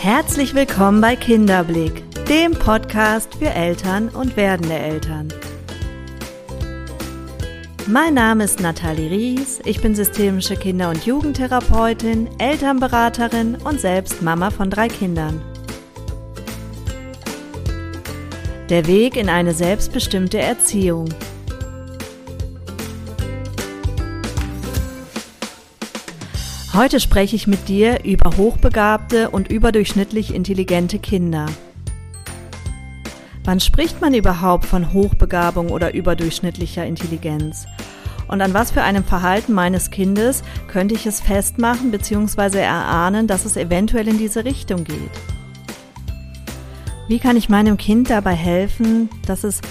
Herzlich willkommen bei Kinderblick, dem Podcast für Eltern und werdende Eltern. Mein Name ist Nathalie Ries, ich bin systemische Kinder- und Jugendtherapeutin, Elternberaterin und selbst Mama von drei Kindern. Der Weg in eine selbstbestimmte Erziehung – Heute spreche ich mit dir über hochbegabte und überdurchschnittlich intelligente Kinder. Wann spricht man überhaupt von Hochbegabung oder überdurchschnittlicher Intelligenz? Und an was für einem Verhalten meines Kindes könnte ich es festmachen bzw. erahnen, dass es eventuell in diese Richtung geht? Wie kann ich meinem Kind dabei helfen, dass es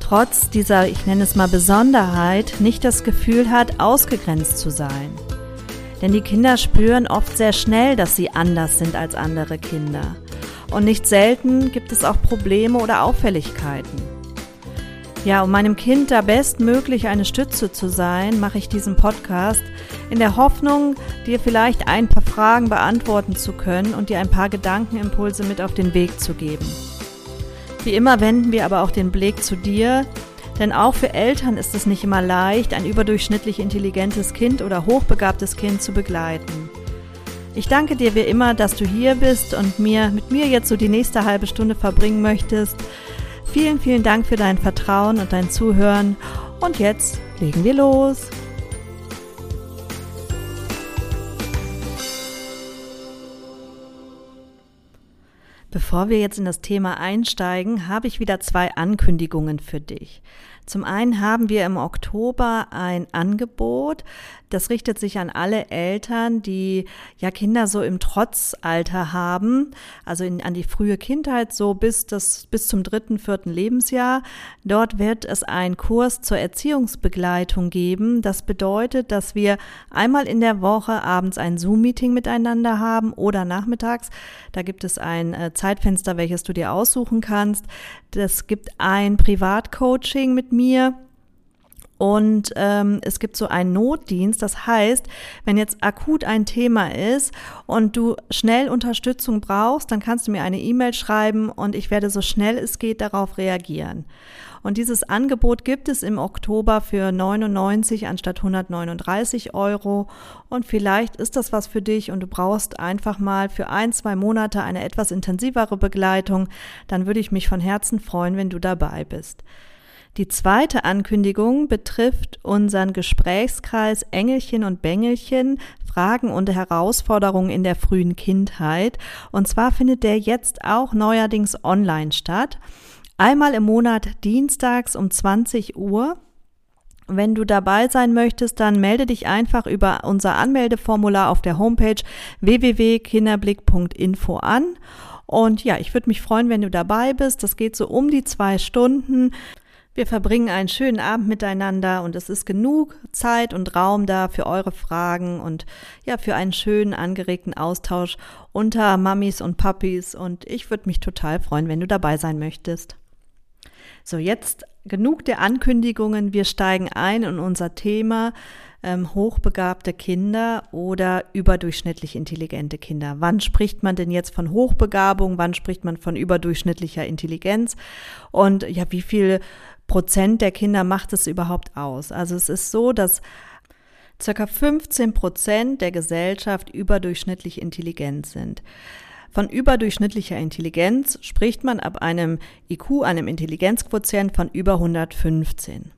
trotz dieser, ich nenne es mal Besonderheit, nicht das Gefühl hat, ausgegrenzt zu sein? Denn die Kinder spüren oft sehr schnell, dass sie anders sind als andere Kinder. Und nicht selten gibt es auch Probleme oder Auffälligkeiten. Ja, um meinem Kind da bestmöglich eine Stütze zu sein, mache ich diesen Podcast in der Hoffnung, dir vielleicht ein paar Fragen beantworten zu können und dir ein paar Gedankenimpulse mit auf den Weg zu geben. Wie immer wenden wir aber auch den Blick zu dir, denn auch für Eltern ist es nicht immer leicht, ein überdurchschnittlich intelligentes Kind oder hochbegabtes Kind zu begleiten. Ich danke dir wie immer, dass du hier bist und mir mit mir jetzt so die nächste halbe Stunde verbringen möchtest. Vielen, vielen Dank für dein Vertrauen und dein Zuhören. Und jetzt legen wir los. Bevor wir jetzt in das Thema einsteigen, habe ich wieder zwei Ankündigungen für dich. Zum einen haben wir im Oktober ein Angebot, das richtet sich an alle Eltern, die ja Kinder so im Trotzalter haben, also in, an die frühe Kindheit, so bis, das, bis zum dritten, vierten Lebensjahr. Dort wird es einen Kurs zur Erziehungsbegleitung geben. Das bedeutet, dass wir einmal in der Woche abends ein Zoom-Meeting miteinander haben oder nachmittags. Da gibt es ein äh, Zeitfenster, welches du dir aussuchen kannst. Das gibt ein Privatcoaching mit mir und ähm, es gibt so einen Notdienst. Das heißt, wenn jetzt akut ein Thema ist und du schnell Unterstützung brauchst, dann kannst du mir eine E-Mail schreiben und ich werde so schnell es geht darauf reagieren. Und dieses Angebot gibt es im Oktober für 99 anstatt 139 Euro. Und vielleicht ist das was für dich und du brauchst einfach mal für ein, zwei Monate eine etwas intensivere Begleitung. Dann würde ich mich von Herzen freuen, wenn du dabei bist. Die zweite Ankündigung betrifft unseren Gesprächskreis Engelchen und Bengelchen, Fragen und Herausforderungen in der frühen Kindheit. Und zwar findet der jetzt auch neuerdings online statt. Einmal im Monat dienstags um 20 Uhr. Wenn du dabei sein möchtest, dann melde dich einfach über unser Anmeldeformular auf der Homepage www.kinderblick.info an. Und ja, ich würde mich freuen, wenn du dabei bist. Das geht so um die zwei Stunden. Wir verbringen einen schönen Abend miteinander und es ist genug Zeit und Raum da für eure Fragen und ja, für einen schönen, angeregten Austausch unter Mamis und Papis und ich würde mich total freuen, wenn du dabei sein möchtest. So, jetzt genug der Ankündigungen. Wir steigen ein in unser Thema ähm, hochbegabte Kinder oder überdurchschnittlich intelligente Kinder. Wann spricht man denn jetzt von Hochbegabung? Wann spricht man von überdurchschnittlicher Intelligenz? Und ja, wie viel Prozent der Kinder macht es überhaupt aus? Also es ist so, dass circa 15 Prozent der Gesellschaft überdurchschnittlich intelligent sind. Von überdurchschnittlicher Intelligenz spricht man ab einem IQ, einem Intelligenzquotient von über 115.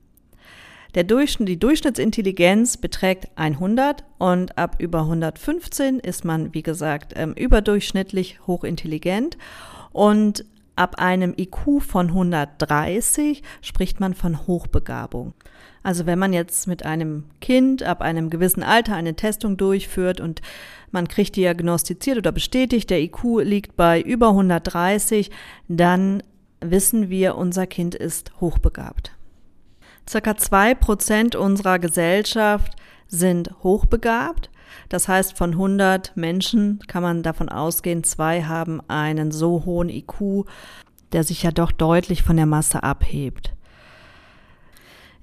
Der Durchschnitt, die Durchschnittsintelligenz beträgt 100 und ab über 115 ist man, wie gesagt, ähm, überdurchschnittlich hochintelligent. Und Ab einem IQ von 130 spricht man von Hochbegabung. Also wenn man jetzt mit einem Kind ab einem gewissen Alter eine Testung durchführt und man kriegt diagnostiziert oder bestätigt, der IQ liegt bei über 130, dann wissen wir, unser Kind ist hochbegabt. Circa zwei Prozent unserer Gesellschaft sind hochbegabt das heißt, von 100 Menschen kann man davon ausgehen, zwei haben einen so hohen IQ, der sich ja doch deutlich von der Masse abhebt.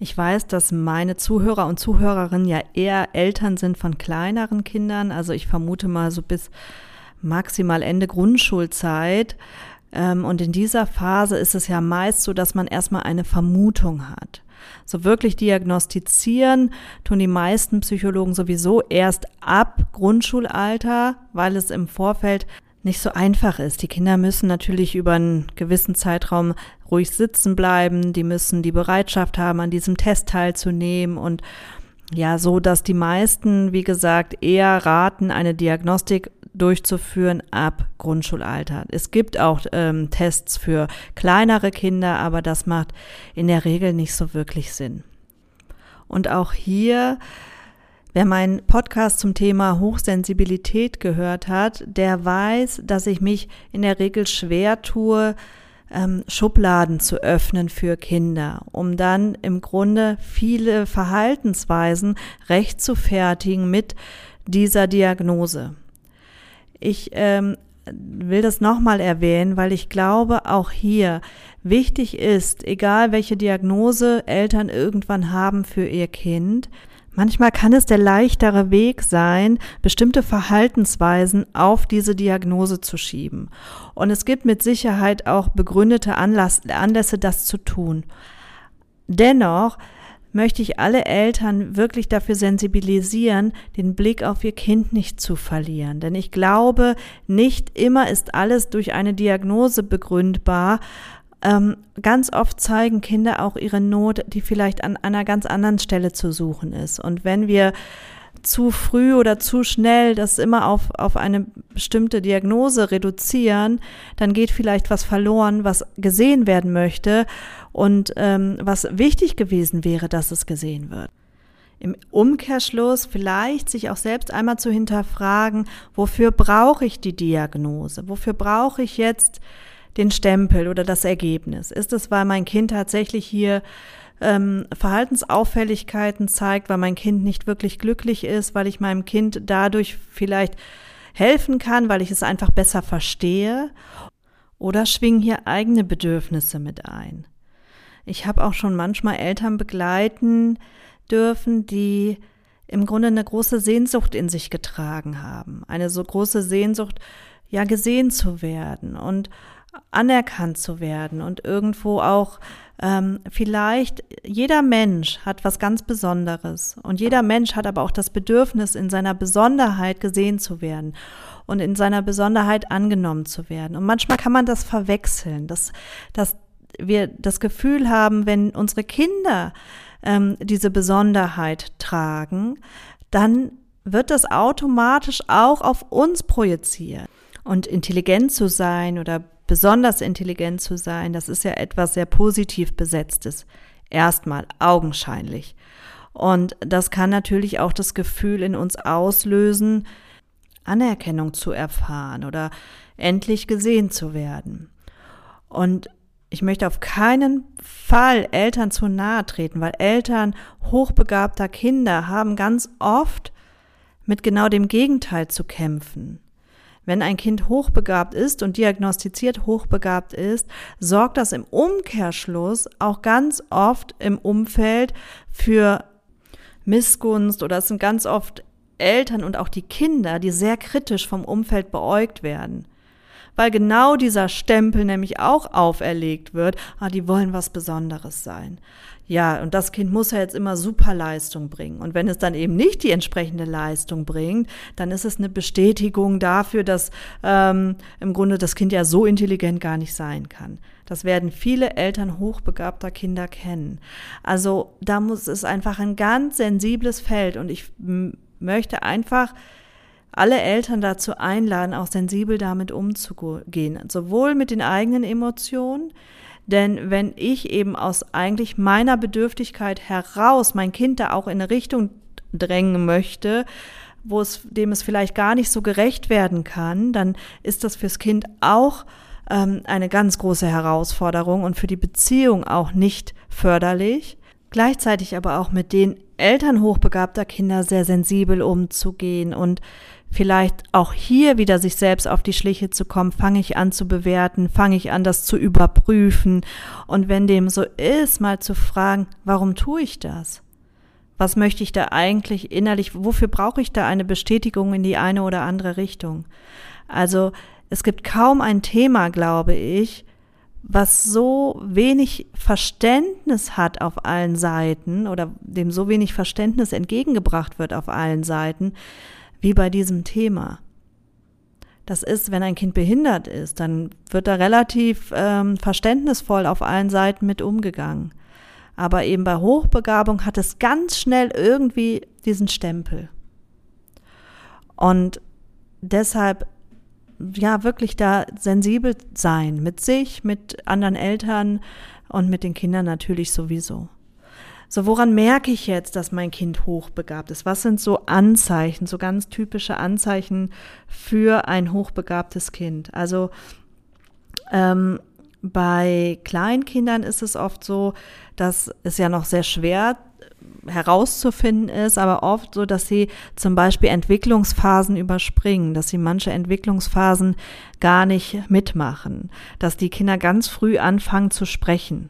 Ich weiß, dass meine Zuhörer und Zuhörerinnen ja eher Eltern sind von kleineren Kindern. Also ich vermute mal so bis maximal Ende Grundschulzeit. Ähm, und in dieser Phase ist es ja meist so, dass man erstmal eine Vermutung hat. So wirklich diagnostizieren tun die meisten Psychologen sowieso erst ab Grundschulalter, weil es im Vorfeld nicht so einfach ist. Die Kinder müssen natürlich über einen gewissen Zeitraum ruhig sitzen bleiben, die müssen die Bereitschaft haben, an diesem Test teilzunehmen und ja, so dass die meisten, wie gesagt, eher raten, eine Diagnostik durchzuführen ab Grundschulalter. Es gibt auch ähm, Tests für kleinere Kinder, aber das macht in der Regel nicht so wirklich Sinn. Und auch hier, wer meinen Podcast zum Thema Hochsensibilität gehört hat, der weiß, dass ich mich in der Regel schwer tue, ähm, Schubladen zu öffnen für Kinder, um dann im Grunde viele Verhaltensweisen rechtfertigen mit dieser Diagnose. Ich ähm, will das nochmal erwähnen, weil ich glaube, auch hier wichtig ist, egal welche Diagnose Eltern irgendwann haben für ihr Kind, Manchmal kann es der leichtere Weg sein, bestimmte Verhaltensweisen auf diese Diagnose zu schieben. Und es gibt mit Sicherheit auch begründete Anlass, Anlässe, das zu tun. Dennoch möchte ich alle Eltern wirklich dafür sensibilisieren, den Blick auf ihr Kind nicht zu verlieren. Denn ich glaube, nicht immer ist alles durch eine Diagnose begründbar, ähm, ganz oft zeigen Kinder auch ihre Not, die vielleicht an einer ganz anderen Stelle zu suchen ist. Und wenn wir zu früh oder zu schnell das immer auf, auf eine bestimmte Diagnose reduzieren, dann geht vielleicht was verloren, was gesehen werden möchte und ähm, was wichtig gewesen wäre, dass es gesehen wird. Im Umkehrschluss vielleicht sich auch selbst einmal zu hinterfragen, wofür brauche ich die Diagnose? Wofür brauche ich jetzt den Stempel oder das Ergebnis? Ist es, weil mein Kind tatsächlich hier ähm, Verhaltensauffälligkeiten zeigt, weil mein Kind nicht wirklich glücklich ist, weil ich meinem Kind dadurch vielleicht helfen kann, weil ich es einfach besser verstehe? Oder schwingen hier eigene Bedürfnisse mit ein? Ich habe auch schon manchmal Eltern begleiten dürfen, die im Grunde eine große Sehnsucht in sich getragen haben. Eine so große Sehnsucht, ja, gesehen zu werden und anerkannt zu werden und irgendwo auch ähm, vielleicht jeder Mensch hat was ganz Besonderes und jeder Mensch hat aber auch das Bedürfnis, in seiner Besonderheit gesehen zu werden und in seiner Besonderheit angenommen zu werden. Und manchmal kann man das verwechseln, dass, dass wir das Gefühl haben, wenn unsere Kinder ähm, diese Besonderheit tragen, dann wird das automatisch auch auf uns projiziert. Und intelligent zu sein oder besonders intelligent zu sein, das ist ja etwas sehr positiv besetztes. Erstmal augenscheinlich. Und das kann natürlich auch das Gefühl in uns auslösen, Anerkennung zu erfahren oder endlich gesehen zu werden. Und ich möchte auf keinen Fall Eltern zu nahe treten, weil Eltern hochbegabter Kinder haben ganz oft mit genau dem Gegenteil zu kämpfen. Wenn ein Kind hochbegabt ist und diagnostiziert hochbegabt ist, sorgt das im Umkehrschluss auch ganz oft im Umfeld für Missgunst oder es sind ganz oft Eltern und auch die Kinder, die sehr kritisch vom Umfeld beäugt werden weil genau dieser Stempel nämlich auch auferlegt wird, ah, die wollen was Besonderes sein. Ja, und das Kind muss ja jetzt immer super Leistung bringen. Und wenn es dann eben nicht die entsprechende Leistung bringt, dann ist es eine Bestätigung dafür, dass ähm, im Grunde das Kind ja so intelligent gar nicht sein kann. Das werden viele Eltern hochbegabter Kinder kennen. Also da muss es einfach ein ganz sensibles Feld und ich möchte einfach alle Eltern dazu einladen, auch sensibel damit umzugehen, sowohl mit den eigenen Emotionen, denn wenn ich eben aus eigentlich meiner Bedürftigkeit heraus mein Kind da auch in eine Richtung drängen möchte, wo es dem es vielleicht gar nicht so gerecht werden kann, dann ist das fürs Kind auch ähm, eine ganz große Herausforderung und für die Beziehung auch nicht förderlich. Gleichzeitig aber auch mit den Eltern hochbegabter Kinder sehr sensibel umzugehen und vielleicht auch hier wieder sich selbst auf die Schliche zu kommen, fange ich an zu bewerten, fange ich an, das zu überprüfen und wenn dem so ist, mal zu fragen, warum tue ich das? Was möchte ich da eigentlich innerlich, wofür brauche ich da eine Bestätigung in die eine oder andere Richtung? Also es gibt kaum ein Thema, glaube ich, was so wenig Verständnis hat auf allen Seiten oder dem so wenig Verständnis entgegengebracht wird auf allen Seiten, wie bei diesem Thema. Das ist, wenn ein Kind behindert ist, dann wird da relativ ähm, verständnisvoll auf allen Seiten mit umgegangen. Aber eben bei Hochbegabung hat es ganz schnell irgendwie diesen Stempel. Und deshalb ja wirklich da sensibel sein mit sich, mit anderen Eltern und mit den Kindern natürlich sowieso. So, woran merke ich jetzt, dass mein Kind hochbegabt ist? Was sind so Anzeichen, so ganz typische Anzeichen für ein hochbegabtes Kind? Also ähm, bei Kleinkindern ist es oft so, dass es ja noch sehr schwer herauszufinden ist, aber oft so, dass sie zum Beispiel Entwicklungsphasen überspringen, dass sie manche Entwicklungsphasen gar nicht mitmachen, dass die Kinder ganz früh anfangen zu sprechen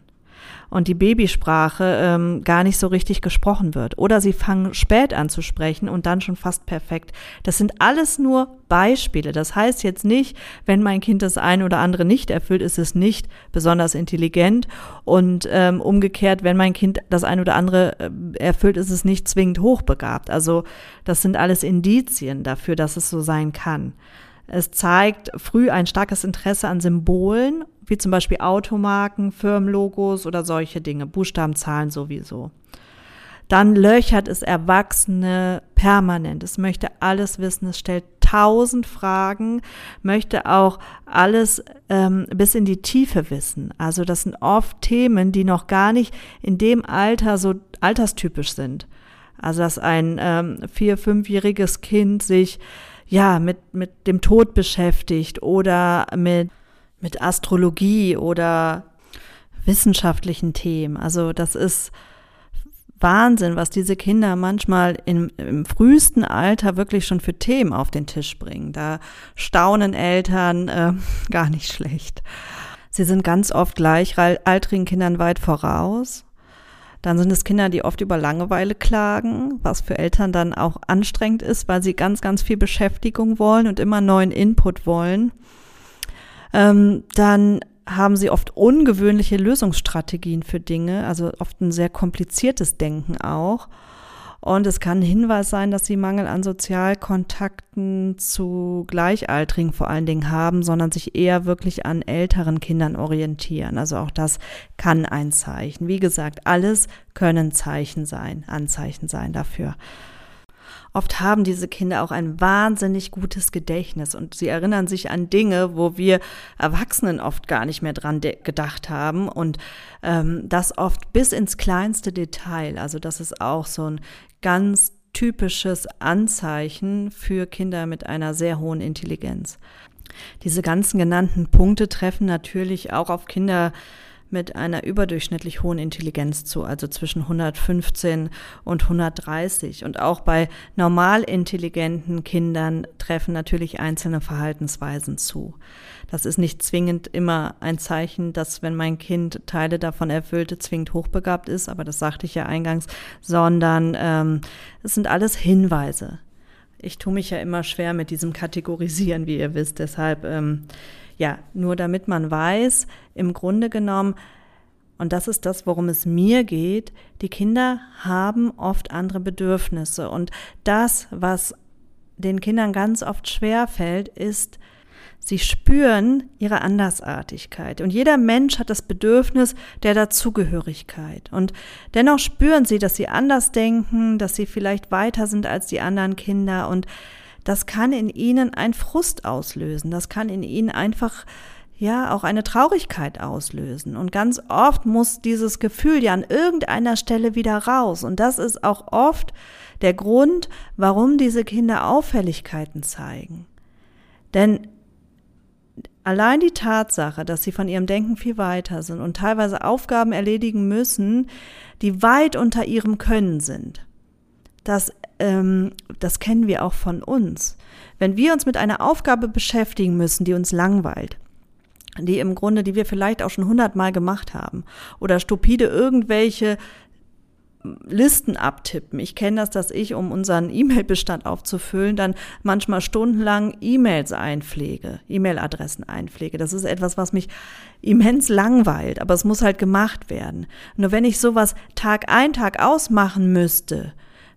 und die Babysprache ähm, gar nicht so richtig gesprochen wird. Oder sie fangen spät an zu sprechen und dann schon fast perfekt. Das sind alles nur Beispiele. Das heißt jetzt nicht, wenn mein Kind das eine oder andere nicht erfüllt, ist es nicht besonders intelligent. Und ähm, umgekehrt, wenn mein Kind das eine oder andere äh, erfüllt, ist es nicht zwingend hochbegabt. Also das sind alles Indizien dafür, dass es so sein kann. Es zeigt früh ein starkes Interesse an Symbolen wie zum Beispiel Automarken, Firmenlogos oder solche Dinge, Buchstabenzahlen sowieso. Dann löchert es Erwachsene permanent. Es möchte alles wissen, es stellt tausend Fragen, möchte auch alles ähm, bis in die Tiefe wissen. Also das sind oft Themen, die noch gar nicht in dem Alter so alterstypisch sind. Also dass ein ähm, vier-, fünfjähriges Kind sich ja mit, mit dem Tod beschäftigt oder mit mit Astrologie oder wissenschaftlichen Themen. Also das ist Wahnsinn, was diese Kinder manchmal im, im frühesten Alter wirklich schon für Themen auf den Tisch bringen. Da staunen Eltern äh, gar nicht schlecht. Sie sind ganz oft gleichaltrigen Kindern weit voraus. Dann sind es Kinder, die oft über Langeweile klagen, was für Eltern dann auch anstrengend ist, weil sie ganz, ganz viel Beschäftigung wollen und immer neuen Input wollen ähm, dann haben sie oft ungewöhnliche Lösungsstrategien für Dinge, also oft ein sehr kompliziertes Denken auch. Und es kann ein Hinweis sein, dass sie Mangel an Sozialkontakten zu Gleichaltrigen vor allen Dingen haben, sondern sich eher wirklich an älteren Kindern orientieren. Also auch das kann ein Zeichen. Wie gesagt, alles können Zeichen sein, Anzeichen sein dafür. Oft haben diese Kinder auch ein wahnsinnig gutes Gedächtnis und sie erinnern sich an Dinge, wo wir Erwachsenen oft gar nicht mehr dran gedacht haben und ähm, das oft bis ins kleinste Detail. Also das ist auch so ein ganz typisches Anzeichen für Kinder mit einer sehr hohen Intelligenz. Diese ganzen genannten Punkte treffen natürlich auch auf Kinder mit einer überdurchschnittlich hohen Intelligenz zu, also zwischen 115 und 130. Und auch bei normal intelligenten Kindern treffen natürlich einzelne Verhaltensweisen zu. Das ist nicht zwingend immer ein Zeichen, dass wenn mein Kind Teile davon erfüllte, zwingend hochbegabt ist, aber das sagte ich ja eingangs, sondern ähm, es sind alles Hinweise. Ich tue mich ja immer schwer mit diesem Kategorisieren, wie ihr wisst. Deshalb ähm, ja, nur damit man weiß, im Grunde genommen, und das ist das, worum es mir geht, die Kinder haben oft andere Bedürfnisse. Und das, was den Kindern ganz oft schwer fällt, ist, sie spüren ihre Andersartigkeit. Und jeder Mensch hat das Bedürfnis der Dazugehörigkeit. Und dennoch spüren sie, dass sie anders denken, dass sie vielleicht weiter sind als die anderen Kinder. Und das kann in ihnen ein Frust auslösen. Das kann in ihnen einfach ja auch eine Traurigkeit auslösen. Und ganz oft muss dieses Gefühl ja an irgendeiner Stelle wieder raus. Und das ist auch oft der Grund, warum diese Kinder Auffälligkeiten zeigen. Denn allein die Tatsache, dass sie von ihrem Denken viel weiter sind und teilweise Aufgaben erledigen müssen, die weit unter ihrem Können sind, das ähm, das kennen wir auch von uns. Wenn wir uns mit einer Aufgabe beschäftigen müssen, die uns langweilt, die im Grunde, die wir vielleicht auch schon hundertmal gemacht haben, oder stupide irgendwelche Listen abtippen. Ich kenne das, dass ich, um unseren E-Mail-Bestand aufzufüllen, dann manchmal stundenlang E-Mails einpflege, E-Mail-Adressen einpflege. Das ist etwas, was mich immens langweilt, aber es muss halt gemacht werden. Nur wenn ich sowas Tag ein, Tag aus machen müsste,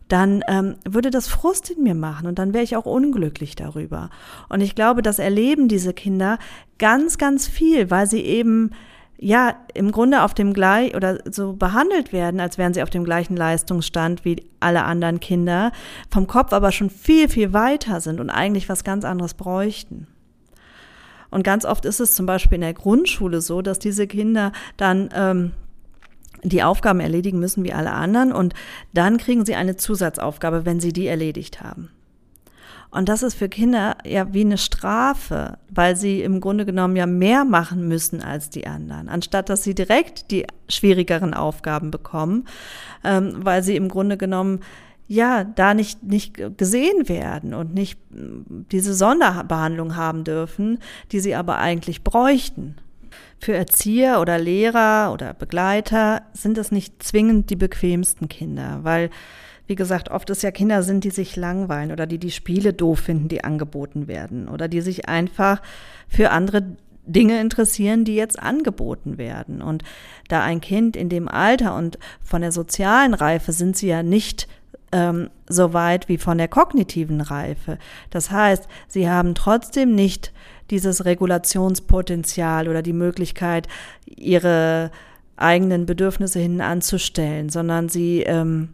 dann ähm, würde das Frust in mir machen und dann wäre ich auch unglücklich darüber. Und ich glaube, das erleben diese Kinder ganz, ganz viel, weil sie eben ja im Grunde auf dem gleich oder so behandelt werden, als wären sie auf dem gleichen Leistungsstand wie alle anderen Kinder, vom Kopf aber schon viel, viel weiter sind und eigentlich was ganz anderes bräuchten. Und ganz oft ist es zum Beispiel in der Grundschule so, dass diese Kinder dann ähm, die Aufgaben erledigen müssen wie alle anderen und dann kriegen sie eine Zusatzaufgabe, wenn sie die erledigt haben. Und das ist für Kinder ja wie eine Strafe, weil sie im Grunde genommen ja mehr machen müssen als die anderen, anstatt dass sie direkt die schwierigeren Aufgaben bekommen, ähm, weil sie im Grunde genommen ja da nicht nicht gesehen werden und nicht mm, diese Sonderbehandlung haben dürfen, die sie aber eigentlich bräuchten. Für Erzieher oder Lehrer oder Begleiter sind es nicht zwingend die bequemsten Kinder, weil wie gesagt, oft es ja Kinder sind, die sich langweilen oder die die Spiele doof finden, die angeboten werden oder die sich einfach für andere Dinge interessieren, die jetzt angeboten werden. Und da ein Kind in dem Alter und von der sozialen Reife sind sie ja nicht ähm, so weit wie von der kognitiven Reife. Das heißt, sie haben trotzdem nicht dieses Regulationspotenzial oder die Möglichkeit, ihre eigenen Bedürfnisse hin anzustellen, sondern sie ähm,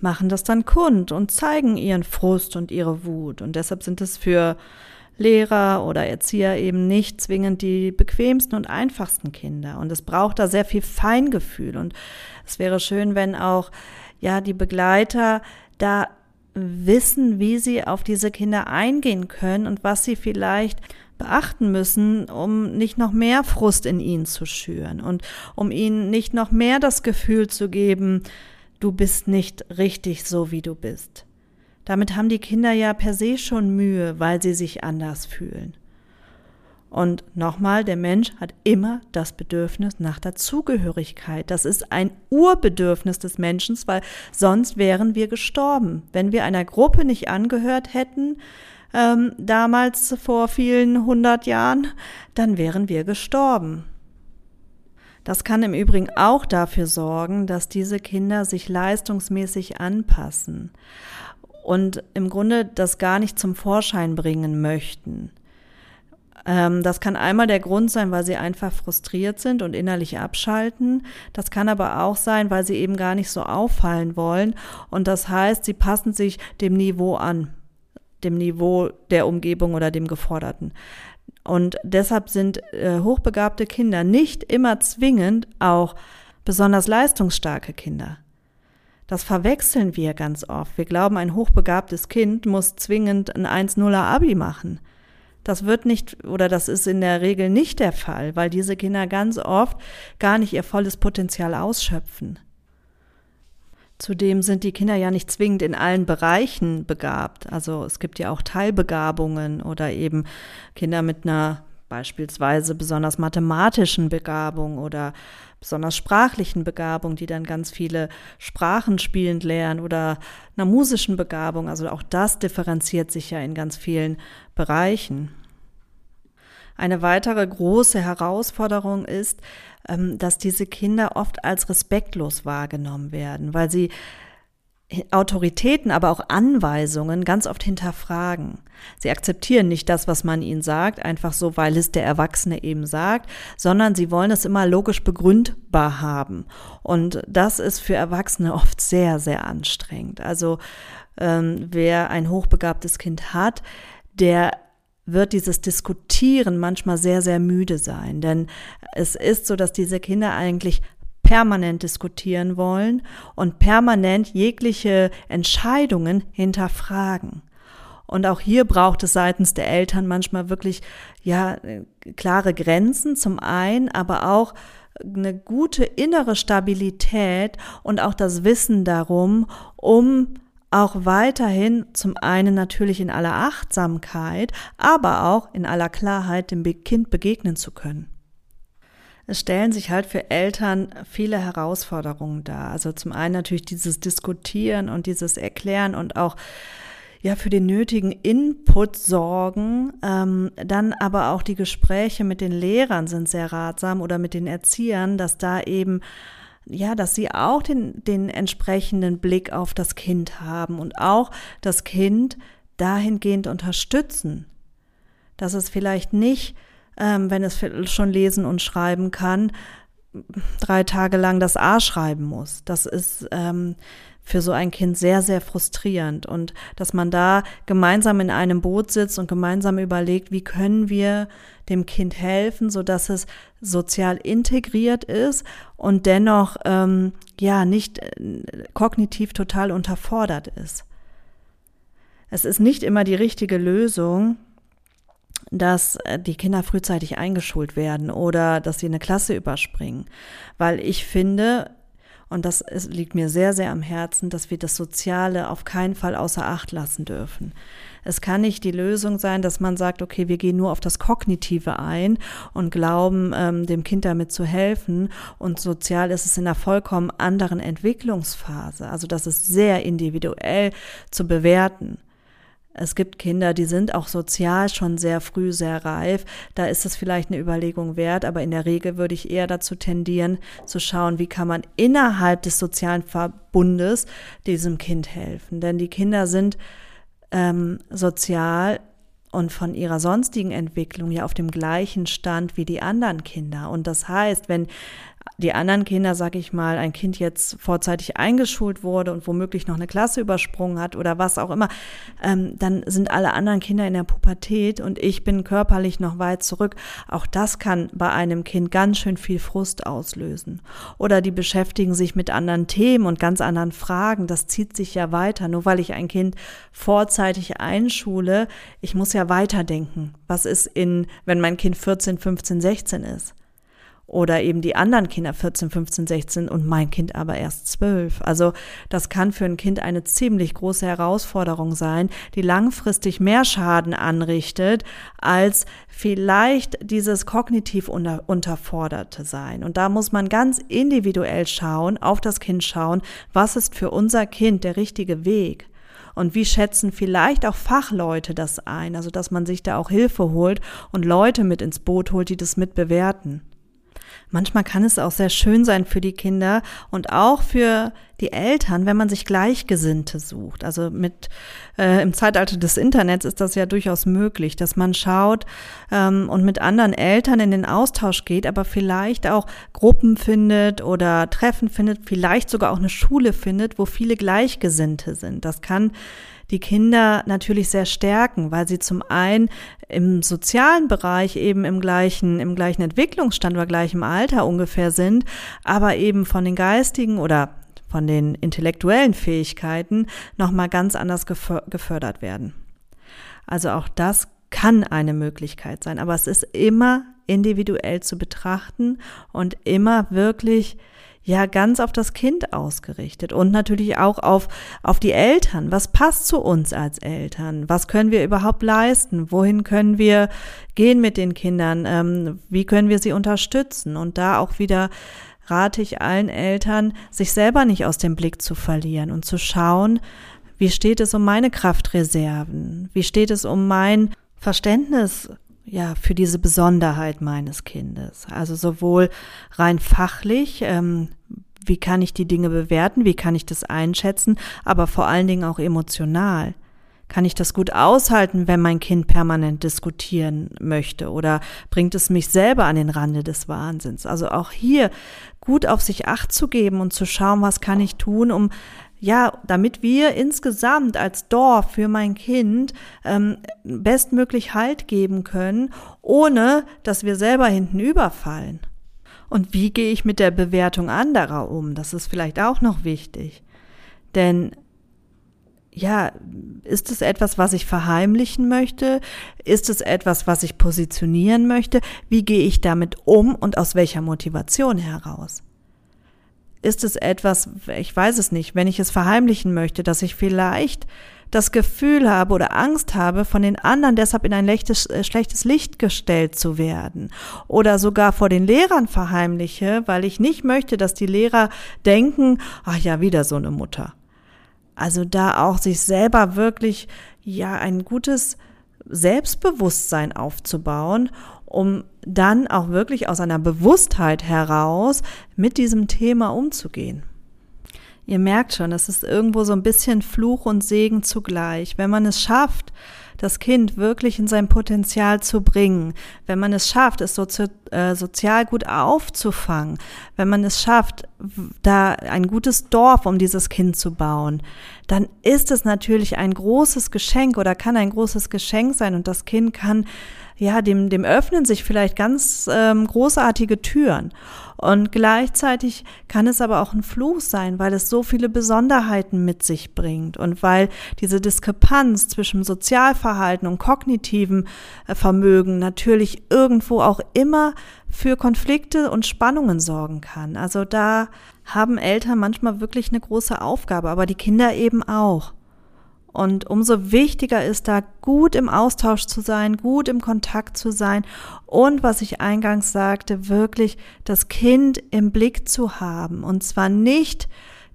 machen das dann kund und zeigen ihren Frust und ihre Wut. Und deshalb sind es für Lehrer oder Erzieher eben nicht zwingend die bequemsten und einfachsten Kinder. Und es braucht da sehr viel Feingefühl. Und es wäre schön, wenn auch, ja, die Begleiter da wissen, wie sie auf diese Kinder eingehen können und was sie vielleicht beachten müssen, um nicht noch mehr Frust in ihnen zu schüren und um ihnen nicht noch mehr das Gefühl zu geben, du bist nicht richtig so, wie du bist. Damit haben die Kinder ja per se schon Mühe, weil sie sich anders fühlen. Und nochmal, der Mensch hat immer das Bedürfnis nach Dazugehörigkeit. Das ist ein Urbedürfnis des Menschen, weil sonst wären wir gestorben. Wenn wir einer Gruppe nicht angehört hätten, ähm, damals vor vielen hundert Jahren, dann wären wir gestorben. Das kann im Übrigen auch dafür sorgen, dass diese Kinder sich leistungsmäßig anpassen und im Grunde das gar nicht zum Vorschein bringen möchten. Ähm, das kann einmal der Grund sein, weil sie einfach frustriert sind und innerlich abschalten. Das kann aber auch sein, weil sie eben gar nicht so auffallen wollen. Und das heißt, sie passen sich dem Niveau an, dem Niveau der Umgebung oder dem Geforderten. Und deshalb sind äh, hochbegabte Kinder nicht immer zwingend auch besonders leistungsstarke Kinder. Das verwechseln wir ganz oft. Wir glauben, ein hochbegabtes Kind muss zwingend ein 1-0er Abi machen. Das wird nicht oder das ist in der Regel nicht der Fall, weil diese Kinder ganz oft gar nicht ihr volles Potenzial ausschöpfen. Zudem sind die Kinder ja nicht zwingend in allen Bereichen begabt. Also es gibt ja auch Teilbegabungen oder eben Kinder mit einer beispielsweise besonders mathematischen Begabung oder besonders sprachlichen Begabung, die dann ganz viele Sprachen spielend lernen oder einer musischen Begabung. Also auch das differenziert sich ja in ganz vielen Bereichen. Eine weitere große Herausforderung ist, ähm, dass diese Kinder oft als respektlos wahrgenommen werden, weil sie Autoritäten, aber auch Anweisungen ganz oft hinterfragen. Sie akzeptieren nicht das, was man ihnen sagt, einfach so, weil es der Erwachsene eben sagt, sondern sie wollen es immer logisch begründbar haben. Und das ist für Erwachsene oft sehr, sehr anstrengend. Also ähm, wer ein hochbegabtes Kind hat, der wird dieses Diskutieren manchmal sehr, sehr müde sein. Denn es ist so, dass diese Kinder eigentlich permanent diskutieren wollen und permanent jegliche Entscheidungen hinterfragen. Und auch hier braucht es seitens der Eltern manchmal wirklich, ja, klare Grenzen zum einen, aber auch eine gute innere Stabilität und auch das Wissen darum, um auch weiterhin zum einen natürlich in aller Achtsamkeit, aber auch in aller Klarheit dem Kind begegnen zu können. es stellen sich halt für Eltern viele Herausforderungen dar. Also zum einen natürlich dieses Diskutieren und dieses Erklären und auch ja für den nötigen Input sorgen. Ähm, dann aber auch die Gespräche mit den Lehrern sind sehr ratsam oder mit den Erziehern, dass da eben ja, dass sie auch den, den entsprechenden Blick auf das Kind haben und auch das Kind dahingehend unterstützen, dass es vielleicht nicht ähm, wenn es schon lesen und schreiben kann, drei Tage lang das A schreiben muss. Das ist ähm, für so ein Kind sehr, sehr frustrierend. Und dass man da gemeinsam in einem Boot sitzt und gemeinsam überlegt, wie können wir dem Kind helfen, so dass es sozial integriert ist und dennoch ähm, ja nicht äh, kognitiv total unterfordert ist. Es ist nicht immer die richtige Lösung, dass äh, die Kinder frühzeitig eingeschult werden oder dass sie eine Klasse überspringen. Weil ich finde, und das liegt mir sehr, sehr am Herzen, dass wir das Soziale auf keinen Fall außer Acht lassen dürfen. Es kann nicht die Lösung sein, dass man sagt, okay, wir gehen nur auf das Kognitive ein und glauben, ähm, dem Kind damit zu helfen. Und sozial ist es in einer vollkommen anderen Entwicklungsphase. Also das ist sehr individuell zu bewerten. Es gibt Kinder, die sind auch sozial schon sehr früh sehr reif. Da ist es vielleicht eine Überlegung wert, aber in der Regel würde ich eher dazu tendieren, zu schauen, wie kann man innerhalb des sozialen Verbundes diesem Kind helfen. Denn die Kinder sind ähm, sozial und von ihrer sonstigen Entwicklung ja auf dem gleichen Stand wie die anderen Kinder. Und das heißt, wenn die anderen Kinder, sag ich mal, ein Kind jetzt vorzeitig eingeschult wurde und womöglich noch eine Klasse übersprungen hat oder was auch immer, ähm, dann sind alle anderen Kinder in der Pubertät und ich bin körperlich noch weit zurück. Auch das kann bei einem Kind ganz schön viel Frust auslösen. Oder die beschäftigen sich mit anderen Themen und ganz anderen Fragen. Das zieht sich ja weiter. Nur weil ich ein Kind vorzeitig einschule, ich muss ja weiterdenken. Was ist in, wenn mein Kind 14, 15, 16 ist? Oder eben die anderen Kinder 14, 15, 16 und mein Kind aber erst 12. Also das kann für ein Kind eine ziemlich große Herausforderung sein, die langfristig mehr Schaden anrichtet, als vielleicht dieses kognitiv unter, unterforderte sein. Und da muss man ganz individuell schauen, auf das Kind schauen, was ist für unser Kind der richtige Weg. Und wie schätzen vielleicht auch Fachleute das ein, also dass man sich da auch Hilfe holt und Leute mit ins Boot holt, die das mit bewerten. Manchmal kann es auch sehr schön sein für die Kinder und auch für die Eltern, wenn man sich Gleichgesinnte sucht. Also mit äh, im Zeitalter des Internets ist das ja durchaus möglich, dass man schaut ähm, und mit anderen Eltern in den Austausch geht, aber vielleicht auch Gruppen findet oder Treffen findet, vielleicht sogar auch eine Schule findet, wo viele Gleichgesinnte sind. Das kann die Kinder natürlich sehr stärken, weil sie zum einen im sozialen Bereich eben im gleichen, im gleichen Entwicklungsstand oder gleichem Alter ungefähr sind, aber eben von den geistigen oder von den intellektuellen Fähigkeiten nochmal ganz anders gefördert werden. Also auch das kann eine Möglichkeit sein, aber es ist immer individuell zu betrachten und immer wirklich ja ganz auf das Kind ausgerichtet und natürlich auch auf, auf die Eltern. Was passt zu uns als Eltern? Was können wir überhaupt leisten? Wohin können wir gehen mit den Kindern? Ähm, wie können wir sie unterstützen? Und da auch wieder rate ich allen Eltern, sich selber nicht aus dem Blick zu verlieren und zu schauen, wie steht es um meine Kraftreserven? Wie steht es um mein Verständnis ja, für diese Besonderheit meines Kindes. Also sowohl rein fachlich, ähm, wie kann ich die Dinge bewerten, wie kann ich das einschätzen, aber vor allen Dingen auch emotional. Kann ich das gut aushalten, wenn mein Kind permanent diskutieren möchte? Oder bringt es mich selber an den Rande des Wahnsinns? Also auch hier gut auf sich acht zu geben und zu schauen, was kann ich tun, um ja, damit wir insgesamt als Dorf für mein Kind ähm, bestmöglich Halt geben können, ohne dass wir selber hinten überfallen. Und wie gehe ich mit der Bewertung anderer um? Das ist vielleicht auch noch wichtig. Denn ja, ist es etwas, was ich verheimlichen möchte? Ist es etwas, was ich positionieren möchte? Wie gehe ich damit um und aus welcher Motivation heraus? Ist es etwas, ich weiß es nicht, wenn ich es verheimlichen möchte, dass ich vielleicht das Gefühl habe oder Angst habe, von den anderen deshalb in ein schlechtes, äh, schlechtes Licht gestellt zu werden oder sogar vor den Lehrern verheimliche, weil ich nicht möchte, dass die Lehrer denken, ach ja, wieder so eine Mutter. Also da auch sich selber wirklich ja ein gutes Selbstbewusstsein aufzubauen, um dann auch wirklich aus einer Bewusstheit heraus mit diesem Thema umzugehen. Ihr merkt schon, es ist irgendwo so ein bisschen Fluch und Segen zugleich. Wenn man es schafft, das Kind wirklich in sein Potenzial zu bringen, wenn man es schafft, es sozi äh, sozial gut aufzufangen, wenn man es schafft, da ein gutes Dorf um dieses Kind zu bauen, dann ist es natürlich ein großes Geschenk oder kann ein großes Geschenk sein und das Kind kann ja, dem, dem öffnen sich vielleicht ganz ähm, großartige Türen. Und gleichzeitig kann es aber auch ein Fluch sein, weil es so viele Besonderheiten mit sich bringt und weil diese Diskrepanz zwischen Sozialverhalten und kognitiven äh, Vermögen natürlich irgendwo auch immer für Konflikte und Spannungen sorgen kann. Also da haben Eltern manchmal wirklich eine große Aufgabe, aber die Kinder eben auch. Und umso wichtiger ist da, gut im Austausch zu sein, gut im Kontakt zu sein und, was ich eingangs sagte, wirklich das Kind im Blick zu haben. Und zwar nicht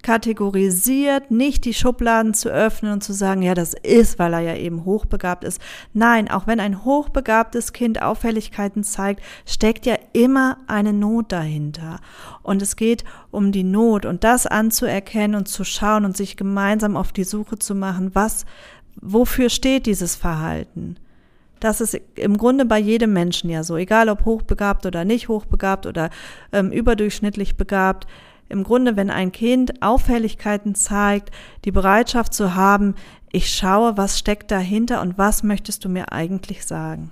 kategorisiert, nicht die Schubladen zu öffnen und zu sagen, ja, das ist, weil er ja eben hochbegabt ist. Nein, auch wenn ein hochbegabtes Kind Auffälligkeiten zeigt, steckt ja immer eine Not dahinter. Und es geht um die Not und das anzuerkennen und zu schauen und sich gemeinsam auf die Suche zu machen, was, wofür steht dieses Verhalten? Das ist im Grunde bei jedem Menschen ja so, egal ob hochbegabt oder nicht hochbegabt oder ähm, überdurchschnittlich begabt im Grunde, wenn ein Kind Auffälligkeiten zeigt, die Bereitschaft zu haben, ich schaue, was steckt dahinter und was möchtest du mir eigentlich sagen.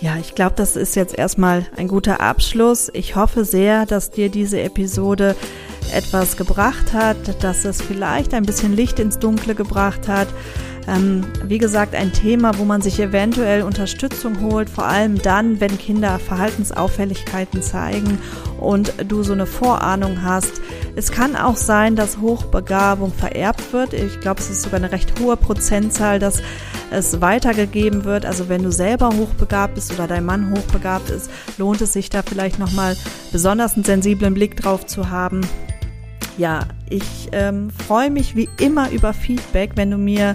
Ja, ich glaube, das ist jetzt erstmal ein guter Abschluss. Ich hoffe sehr, dass dir diese Episode etwas gebracht hat, dass es vielleicht ein bisschen Licht ins Dunkle gebracht hat. Ähm, wie gesagt, ein Thema, wo man sich eventuell Unterstützung holt, vor allem dann, wenn Kinder Verhaltensauffälligkeiten zeigen und du so eine Vorahnung hast. Es kann auch sein, dass Hochbegabung vererbt wird. Ich glaube, es ist sogar eine recht hohe Prozentzahl, dass es weitergegeben wird. Also wenn du selber hochbegabt bist oder dein Mann hochbegabt ist, lohnt es sich da vielleicht nochmal besonders einen sensiblen Blick drauf zu haben. Ja, ich ähm, freue mich wie immer über Feedback, wenn du mir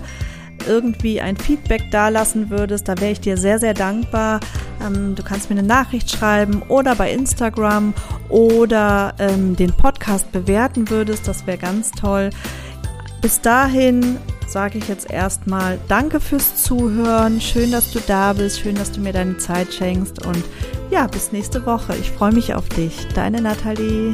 irgendwie ein Feedback dalassen würdest, da wäre ich dir sehr, sehr dankbar. Ähm, du kannst mir eine Nachricht schreiben oder bei Instagram oder ähm, den Podcast bewerten würdest, das wäre ganz toll. Bis dahin sage ich jetzt erstmal Danke fürs Zuhören. Schön, dass du da bist. Schön, dass du mir deine Zeit schenkst. Und ja, bis nächste Woche. Ich freue mich auf dich. Deine Nathalie.